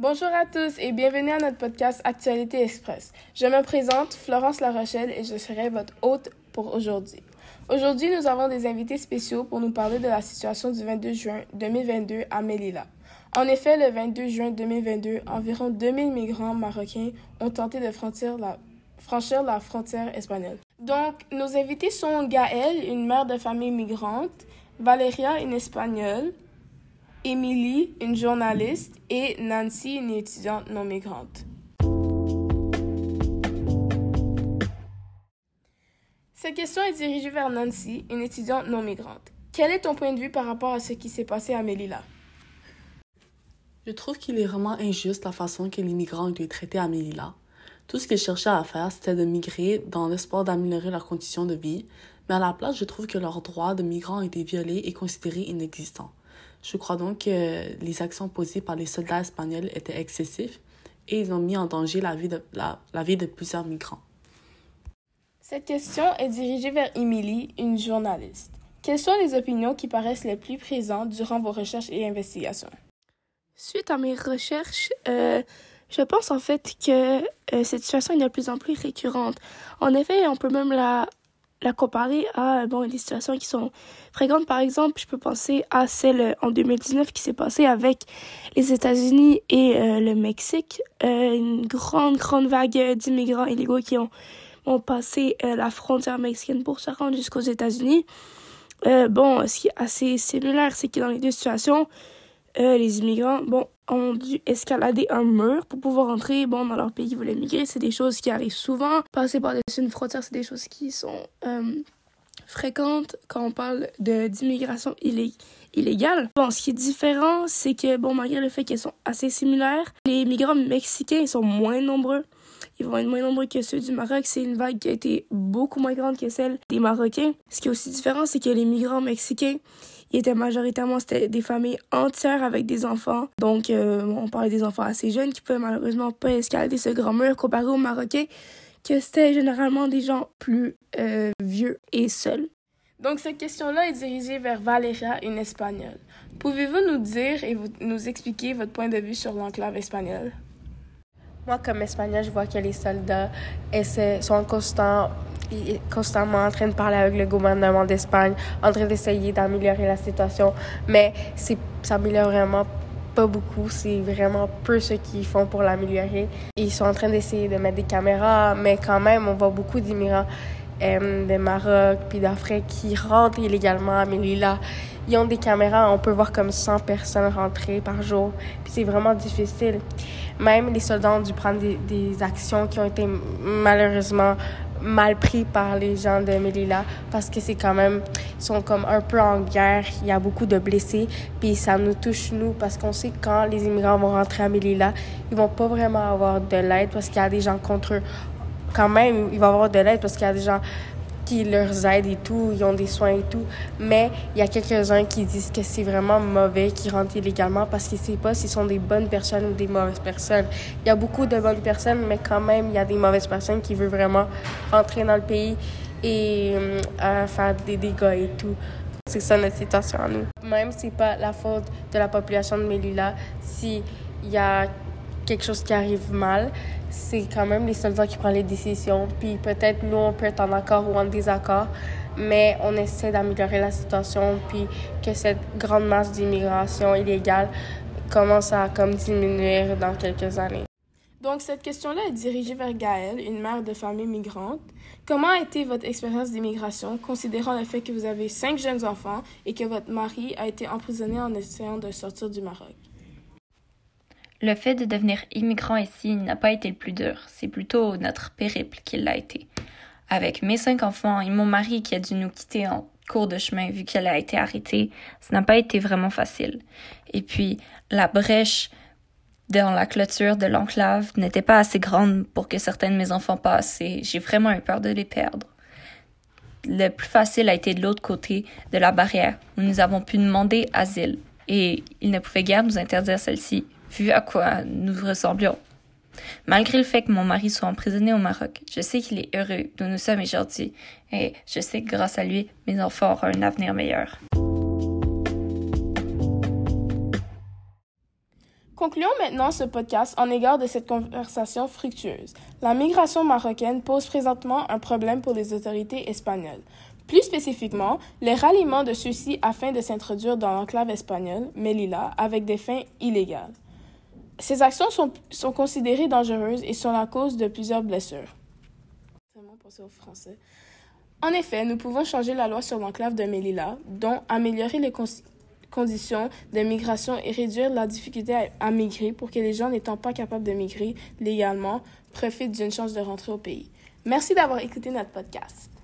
Bonjour à tous et bienvenue à notre podcast Actualité Express. Je me présente Florence La Rochelle et je serai votre hôte pour aujourd'hui. Aujourd'hui, nous avons des invités spéciaux pour nous parler de la situation du 22 juin 2022 à Melilla. En effet, le 22 juin 2022, environ 2000 migrants marocains ont tenté de franchir la, franchir la frontière espagnole. Donc, nos invités sont Gaëlle, une mère de famille migrante, Valeria, une espagnole, Émilie, une journaliste, et Nancy, une étudiante non migrante. Cette question est dirigée vers Nancy, une étudiante non migrante. Quel est ton point de vue par rapport à ce qui s'est passé à Melilla? Je trouve qu'il est vraiment injuste la façon que les migrants ont été traités à Melilla. Tout ce qu'ils cherchaient à faire, c'était de migrer dans l'espoir d'améliorer leurs conditions de vie, mais à la place, je trouve que leurs droits de migrants ont été violés et considérés inexistants. Je crois donc que les actions posées par les soldats espagnols étaient excessives et ils ont mis en danger la vie de, la, vie de plusieurs migrants. Cette question est dirigée vers Émilie, une journaliste. Quelles sont les opinions qui paraissent les plus présentes durant vos recherches et investigations? Suite à mes recherches, euh, je pense en fait que euh, cette situation est de plus en plus récurrente. En effet, on peut même la la comparer à bon des situations qui sont fréquentes par exemple je peux penser à celle euh, en 2019 qui s'est passée avec les États-Unis et euh, le Mexique. Euh, une grande grande vague d'immigrants illégaux qui ont ont passé la frontière mexicaine pour se rendre jusqu'aux États-Unis. Bon ce qui est assez similaire c'est que dans les deux situations les immigrants bon ont dû escalader un mur pour pouvoir entrer bon, dans leur pays qui voulaient migrer. C'est des choses qui arrivent souvent. Passer par-dessus une frontière, c'est des choses qui sont euh, fréquentes quand on parle d'immigration illégale. Bon, ce qui est différent, c'est que, bon, malgré le fait qu'elles sont assez similaires, les migrants mexicains sont moins nombreux. Ils vont être moins nombreux que ceux du Maroc. C'est une vague qui a été beaucoup moins grande que celle des Marocains. Ce qui est aussi différent, c'est que les migrants mexicains, ils étaient majoritairement c'était des familles entières avec des enfants. Donc, euh, on parlait des enfants assez jeunes qui pouvaient malheureusement pas escalader ce grand mur comparé aux Marocains, que c'était généralement des gens plus euh, vieux et seuls. Donc, cette question-là est dirigée vers Valeria, une Espagnole. Pouvez-vous nous dire et vous, nous expliquer votre point de vue sur l'enclave espagnole? Moi, comme Espagnol, je vois que les soldats essaient, sont constant, constamment en train de parler avec le gouvernement d'Espagne, en train d'essayer d'améliorer la situation. Mais ça s'améliore vraiment pas beaucoup. C'est vraiment peu ce qu'ils font pour l'améliorer. Ils sont en train d'essayer de mettre des caméras, mais quand même, on voit beaucoup d'immigrants euh, de Maroc puis d'Afrique qui rentrent illégalement à Melilla. Ils ont des caméras, on peut voir comme 100 personnes rentrer par jour. Puis c'est vraiment difficile. Même les soldats ont dû prendre des, actions qui ont été malheureusement mal pris par les gens de Melilla parce que c'est quand même ils sont comme un peu en guerre il y a beaucoup de blessés puis ça nous touche nous parce qu'on sait que quand les immigrants vont rentrer à Melilla ils vont pas vraiment avoir de l'aide parce qu'il y a des gens contre eux quand même, il va y avoir de l'aide parce qu'il y a des gens qui leur aident et tout, ils ont des soins et tout. Mais il y a quelques-uns qui disent que c'est vraiment mauvais, qui rentrent illégalement parce qu'ils ne savent pas s'ils sont des bonnes personnes ou des mauvaises personnes. Il y a beaucoup de bonnes personnes, mais quand même, il y a des mauvaises personnes qui veulent vraiment rentrer dans le pays et euh, faire des dégâts et tout. C'est ça notre situation à nous. Même si c'est pas la faute de la population de Melilla, s'il y a quelque chose qui arrive mal, c'est quand même les soldats qui prennent les décisions. Puis peut-être nous, on peut être en accord ou en désaccord, mais on essaie d'améliorer la situation, puis que cette grande masse d'immigration illégale commence à comme diminuer dans quelques années. Donc, cette question-là est dirigée vers Gaëlle, une mère de famille migrante. Comment a été votre expérience d'immigration, considérant le fait que vous avez cinq jeunes enfants et que votre mari a été emprisonné en essayant de sortir du Maroc? Le fait de devenir immigrant ici n'a pas été le plus dur, c'est plutôt notre périple qui l'a été. Avec mes cinq enfants et mon mari qui a dû nous quitter en cours de chemin vu qu'elle a été arrêtée, ça n'a pas été vraiment facile. Et puis, la brèche dans la clôture de l'enclave n'était pas assez grande pour que certains de mes enfants passent et j'ai vraiment eu peur de les perdre. Le plus facile a été de l'autre côté de la barrière où nous avons pu demander asile et ils ne pouvaient guère nous interdire celle-ci vu à quoi nous ressemblions. Malgré le fait que mon mari soit emprisonné au Maroc, je sais qu'il est heureux d'où nous sommes aujourd'hui et je sais que grâce à lui, mes enfants auront un avenir meilleur. Concluons maintenant ce podcast en égard de cette conversation fructueuse. La migration marocaine pose présentement un problème pour les autorités espagnoles. Plus spécifiquement, les ralliements de ceux-ci afin de s'introduire dans l'enclave espagnole, Melilla, avec des fins illégales. Ces actions sont, sont considérées dangereuses et sont la cause de plusieurs blessures. En effet, nous pouvons changer la loi sur l'enclave de Melilla, dont améliorer les conditions de migration et réduire la difficulté à, à migrer pour que les gens n'étant pas capables de migrer légalement profitent d'une chance de rentrer au pays. Merci d'avoir écouté notre podcast.